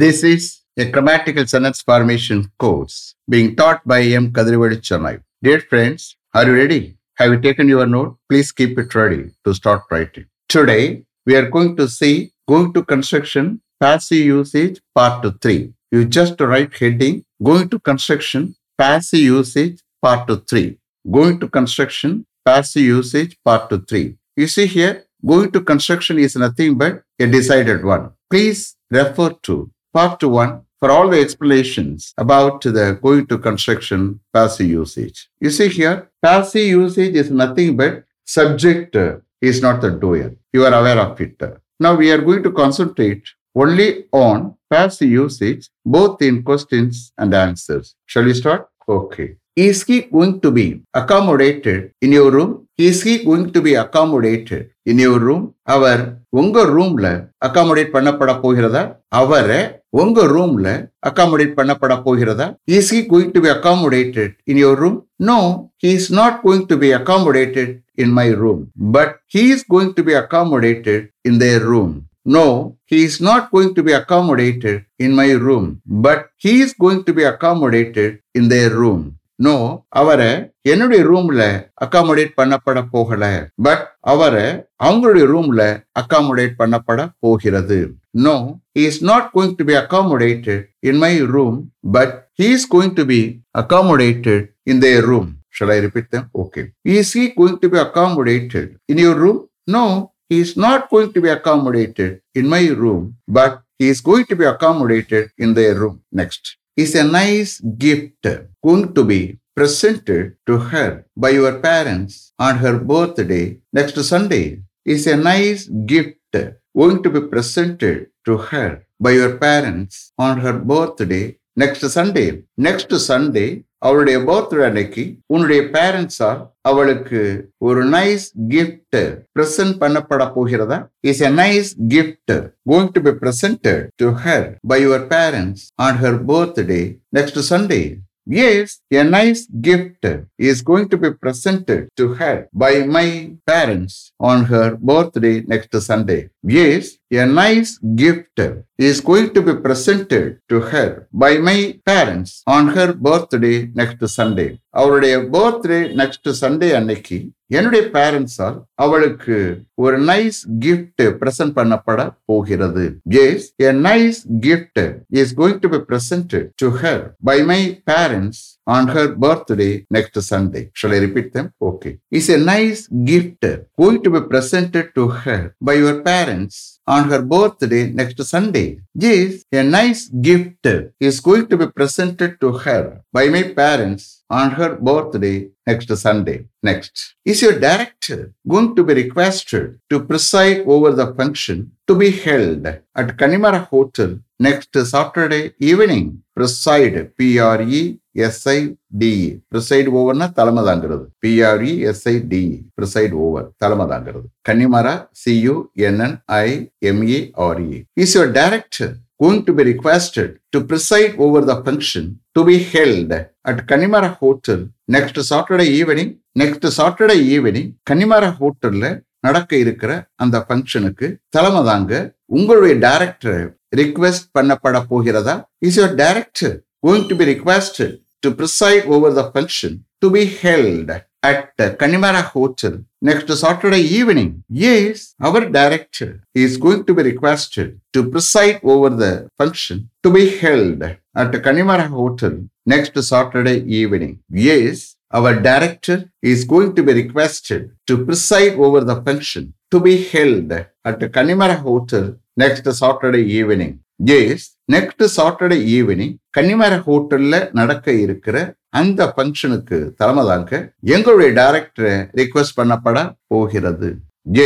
This is a grammatical sentence formation course being taught by M. Kathirvelu Chennai. Dear friends, are you ready? Have you taken your note? Please keep it ready to start writing. Today, we are going to see going to construction passive usage part 3. You just write heading going to construction passive usage part 3. Going to construction passive usage part 3. You see here, going to construction is nothing but a decided one. Please refer to part 1 for all the explanations about the going to construction passive usage. You see here, passive usage is nothing but subject uh, is not the doer. You are aware of it. Now we are going to concentrate only on passive usage, both in questions and answers. Shall we start? Okay. Is he going to be accommodated in your room is he going to be accommodated in your room அவர் உங்க ரூம்ல அகாமோடேட் பண்ணப்பட போகிறதா அவரை உங்க ரூம்ல accommodate பண்ணப்பட போகிறதா is he going to be accommodated in your room no he is not going to be accommodated in my room but he is going to be accommodated in their room no he is not going to be accommodated in my room but he is going to be accommodated in their room. No அவரை என்னுடைய ரூம்ல accommodate பண்ணப்பட போகல but அவரை அவங்களுடைய ரூம்ல accommodate பண்ணப்பட போகிறது no he is not going to be accommodated in my room but he is going to be accommodated in their room shall i repeat them okay is he going to be accommodated in your room no he is not going to be accommodated in my room but he is going to be accommodated in their room next is a nice gift going to be presented to her by your parents on her birthday next Sunday. Is a nice gift going to be presented to her by your parents on her birthday next Sunday. Next Sunday, அவளுடைய birthday அன்னைக்கு உன்னுடைய பேரண்ட்ஸால் அவளுக்கு ஒரு nice gift present பண்ணப்பட போகிறதா is a nice gift going to be presented to her by your parents on her birthday next Sunday Yes, a nice gift is going to be presented to her by my parents on her birthday next Sunday. Yes, a nice gift is going to be presented to her by my parents on her birthday next Sunday. அவருடைய birthday next Sunday அன்னைக்கு என்னுடைய பேரண்ட்ஸால் அவளுக்கு ஒரு nice gift present பண்ணப்பட போகிறது. Yes a nice gift is going to be present to her by my parents on her birthday next Sunday shall I repeat them okay is a nice gift going to be present to her by your parents on her birthday next Sunday. Yes, a nice gift is going to be presented to her by my parents on her birthday next Sunday. Next, is your director going to be requested to preside over the function to be held at Connemara Hotel next Saturday evening? Preside, P-R-E S I D E preside ஓவர்னா தலைமை தாங்கிறது P R E S I D E preside over தலைமை தாங்கிறது Connemara C U N N I M E R E is your director going to be requested to preside over the function to be held at Kanimara Hotel next Saturday evening. Next Saturday evening, Kanimara Hotelல நடக்க இருக்கிற அந்த ஃபங்க்ஷனுக்கு தலைமை தாங்க உங்களுடைய director request பண்ணப்பட போகிறதா? Is your director going to be requested to preside over the function to be held at the Connemara Hotel next Saturday evening. Yes, our director is going to be requested to preside over the function to be held at the Connemara Hotel next Saturday evening. Yes, our director is going to be requested to preside over the function to be held at the Connemara Hotel next Saturday evening. Yes next Saturday evening Connemara ஹோட்டல்ல நடக்க இருக்கிற அந்த ஃபங்க்ஷனுக்கு தலைமை தாங்க எங்களுடைய டைரக்டரை request பண்ணப்பட போகிறது.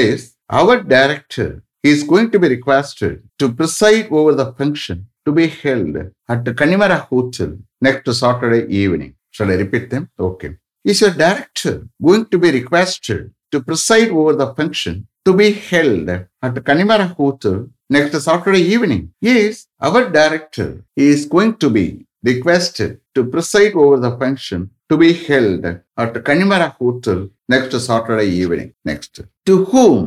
Yes our director is going to be requested to preside over the function to be held at Connemara hotel next Saturday evening shall I repeat them okay is your director going to be requested to preside over the function to be held at Connemara hotel next Saturday evening. Yes, our director is going to be requested to preside over the function to be held at Kanimara Hotel next Saturday evening. Next. To whom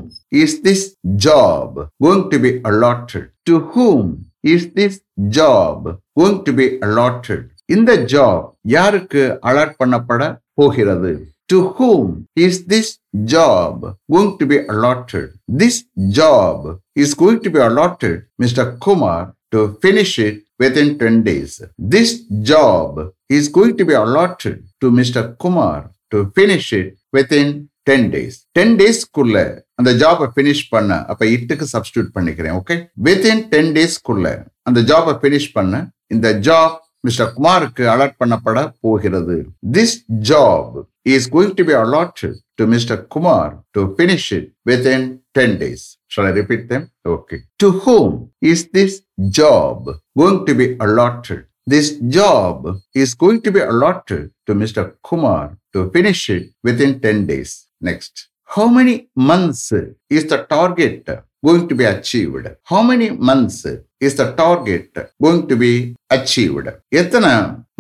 is this job going to be allotted? To whom is this job going to be allotted இந்த job யாருக்கு allot பண்ணப்பட போகிறது to whom is this job going to be allotted this job is going to be allotted mr kumar to finish it within 10 days this job is going to be allotted to mr kumar to finish it within ten days ten டேஸ்க்குள்ள அந்த ஜாபை finish பண்ண அப்ப இட்டுக்கு substitute பண்ணிக்கிறேன் okay within ten டேஸ்க்குள்ள அந்த ஜாபை finish பண்ண இந்த ஜாப் மிஸ்டர் குமாருக்கு அலாட் பண்ணப்பட போகிறது this job is going to be allotted to Mr. Kumar to finish it within 10 days. Shall I repeat them? Okay. To whom is this job going to be allotted? This job is going to be allotted to Mr. Kumar to finish it within 10 days. Next. How many months is the target going to be achieved? How many months is the target going to be achieved எத்தனை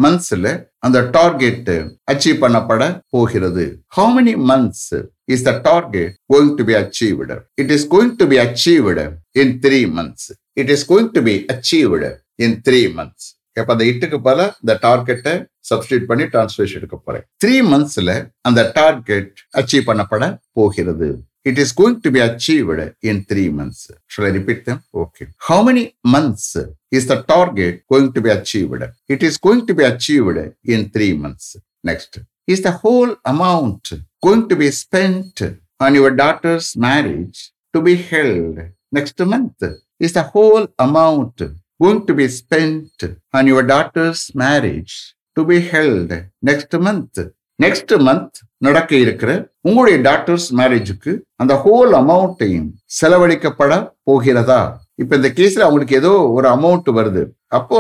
மந்த்ஸ்ல அந்த target achieve பண்ணப்பட போகிறது? How many months is the target going to be achieved it is going to be achieved in three months it is going to be achieved in three months இப்ப அந்த இட்டுக்கு பல இந்த டார்கெட்டை சப்ஸ்டியூட் பண்ணி translation எடுக்க போறேன். த்ரீ மந்த்ஸ்ல அந்த target achieve பண்ணப்பட போகிறது. It is going to be achieved in three months. Shall I repeat them? Okay. How many months is the target going to be achieved? It is going to be achieved in three months. Next. Is the whole amount going to be spent on your daughter's marriage to be held next month? Is the whole amount going to be spent on your daughter's marriage to be held next month? Next month நடக்க இருக்கிற உங்களுடைய doctors மேரேஜுக்கு அந்த whole அமௌண்ட்டையும் செலவழிக்கப்பட போகிறதா? இப்ப இந்த கேஸ்ல அவங்களுக்கு ஏதோ ஒரு அமௌண்ட் வருது. அப்போ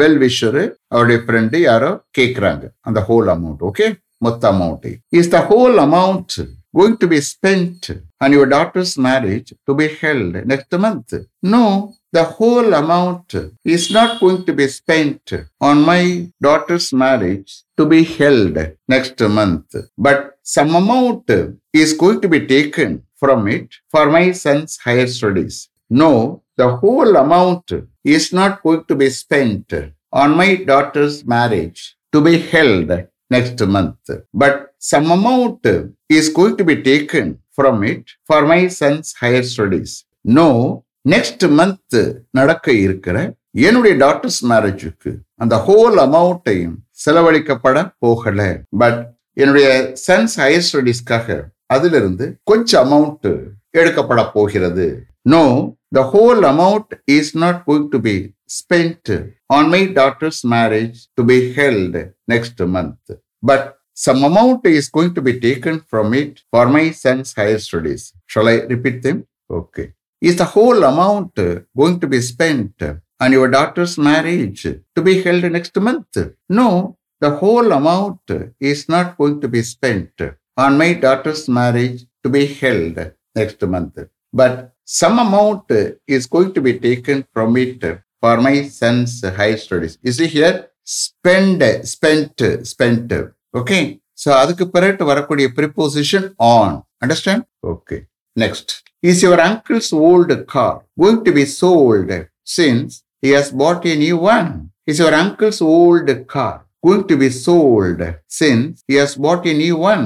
வெல் விஷரு அவருடைய ஃப்ரெண்டு யாரோ கேட்குறாங்க அந்த ஹோல் அமௌண்ட் ஓகே மொத்த amount is the whole amount going to be spent on your daughter's marriage to be held next month. No, the whole amount is not going to be spent on my daughter's marriage to be held next month, but some amount is going to be taken from it for my son's higher studies. No, the whole amount is not going to be spent on my daughter's marriage to be held next month, but some amount is going to be taken from it for my son's higher studies. No, next month நடக்க இருக்கிற என்னுடைய doctors மேரேஜுக்கு அந்த whole அமௌண்ட்டையும் செலவழிக்கப்பட போகல. But என்னுடைய sons higher ஸ்டடீஸ்க்காக அதிலிருந்து கொஞ்சம் amount எடுக்கப்பட போகிறது. No the whole amount is not going to be spend on my daughter's marriage to be held next month but some amount is going to be taken from it for my son's higher studies. Shall I repeat them? Okay. Is the whole amount going to be spent on your daughter's marriage to be held next month? No, the whole amount is not going to be spent on my daughter's marriage to be held next month. But some amount is going to be taken from it for my son's higher studies. You see here, spend, spent, spent. Okay so அதுக்கு பிறகு வரக்கூடிய preposition on understand okay next is your uncle's old car going to be sold since he has bought a new one is your uncle's old car going to be sold since he has bought a new one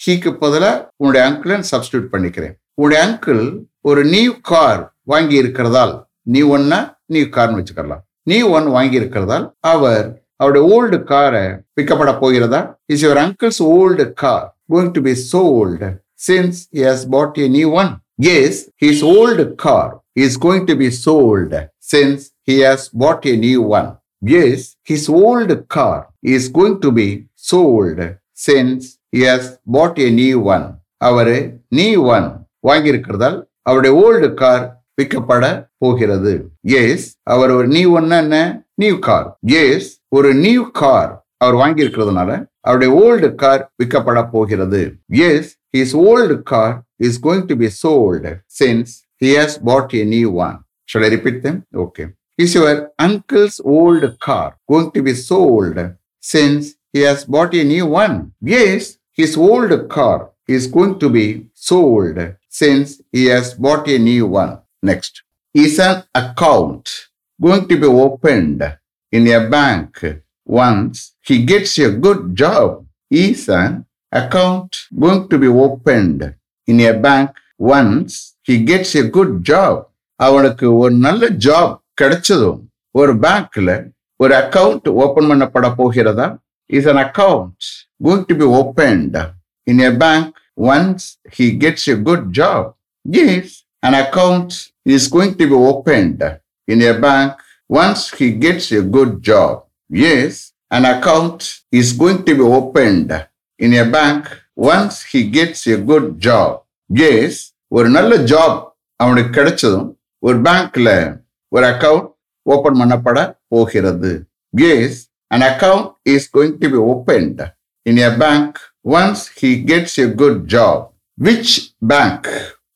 ஹீக்கு பதிலாக உன்னுடைய uncle substitute பண்ணிக்கிறேன். உன்னுடைய uncle ஒரு new car வாங்கி இருக்கிறதால் நீ ஒன்னா new கார்னு வச்சுக்கலாம் நீ ஒன் வாங்கி இருக்கிறதால் அவர் அவருடைய ஓல்டு காரை பிக்கப் போகிறதா? Is your uncle's old car going to be sold since he has bought a new one yes his old car is going to be sold since he has bought a new one yes his old car is going to be sold since he has bought a new one அவர் நீ one வாங்கியிருக்கிறதால் அவருடைய old car விற்கப்பட போகிறது. Yes அவர் ஒரு new ஒன்னு என்ன? New car yes ஒரு new car அவர் வாங்கி இருக்கிறதுனால அவருடைய ஓல்டு கார் விற்கப்பட போகிறது. Yes his old car is going to be sold since he has bought a new one shall I repeat them okay is your uncle's old car going to be sold since he has bought a new one yes his old car is going to be sold since he has bought a new one next is an account going to be opened in a bank once he gets a good job is an account going to be opened in a bank once he gets a good job அவனுக்கு ஒரு நல்ல job கிடைச்சதும் ஒரு பேங்க்ல ஒரு account open பண்ணப்பட போகிறதா is an account going to be opened in a bank once he gets a good job is an account is going to be opened in a bank once he gets a good job. Yes, an account is going to be opened in a bank once he gets a good job. Yes, ஒரு நல்ல job அவனுக்கு கிடைச்சதும் ஒரு பேங்க்ல ஒரு account open பண்ணப்பட போகிறது S an account is going to be opened in a bank once he gets a good job. Which bank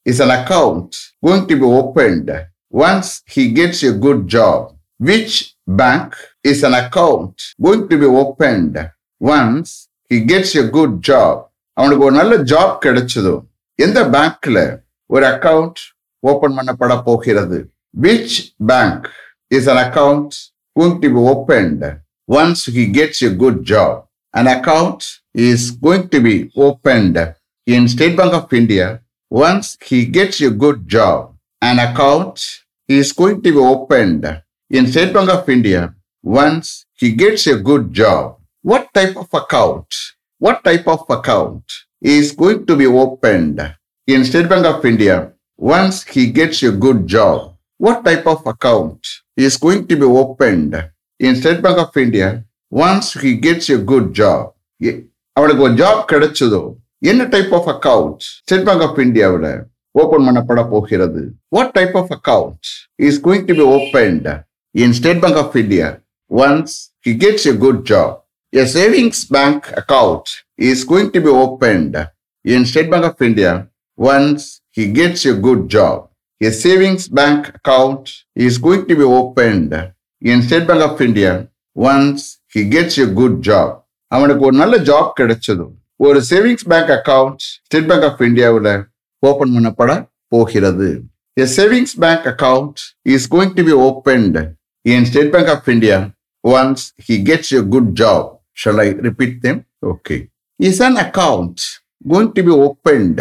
is an account going to be opened once he gets a good job? which bank is an account going to be opened once he gets a good job? அவனுக்கு ஒரு நல்ல job கிடைச்சதும் எந்த பேங்க்ல ஒரு account open பண்ணப்பட போகிறது? Which bank is an account going to be opened once he gets a good job an account is going to be opened in State Bank of India once he gets a good job an account is going to be opened in State Bank of India once he gets a good job. What type of account? What type of account is going to be opened in State Bank of India once he gets a good job? What type of account is going to be opened in State Bank of India once he gets a good job? எ- அவனுக்கு ஒரு job கிடைச்சதோ என்ன type of account State Bank of இந்தியாவில் open பண்ணப்பட போகிறது what type of account is going to be opened in State Bank of India once he gets a good job a savings bank account is going to be opened in State Bank of India once he gets a good job A savings bank account is going to be opened in State Bank of India once he gets a good job. அவனுக்கு ஒரு நல்ல job கிடைச்சதும் ஒரு savings bank account State Bank of இந்தியாவில் open பண்ணப்பட போகிறது A savings bank account is going to be opened in State Bank of India once he gets a good job. Shall I repeat them? Okay. Is an account going to be opened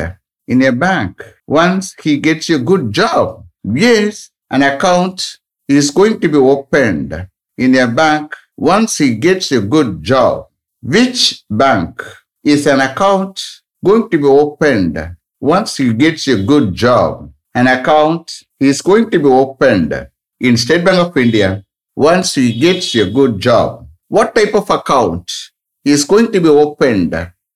in a bank once he gets a good job? Yes, an account is going to be opened in a bank once he gets a good job. Which bank is an account going to be opened once he gets a good job? An account is going to be opened in State Bank of India once he gets a good job. What type of account is going to be opened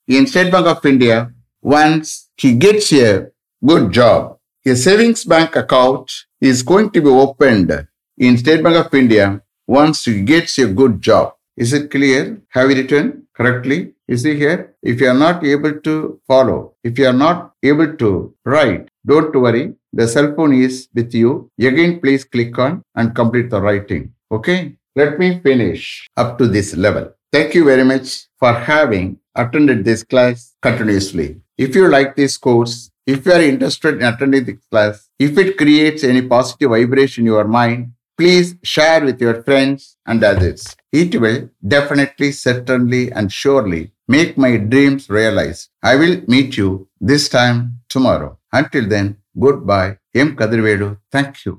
in State Bank of India once he gets a good job? A savings bank account is going to be opened in State Bank of India once he gets a good job. Is it clear? Have you written correctly? You see here, if you are not able to follow, if you are not able to write, don't worry. The cell phone is with you. Again, please click on and complete the writing. Okay? Let me finish up to this level. Thank you very much for having attended this class continuously. If you like this course, if you are interested in attending this class, if it creates any positive vibration in your mind, please share with your friends and others. It will definitely, certainly, and surely make my dreams realized. I will meet you this time tomorrow. Until then, goodbye M Kathirvelu thank you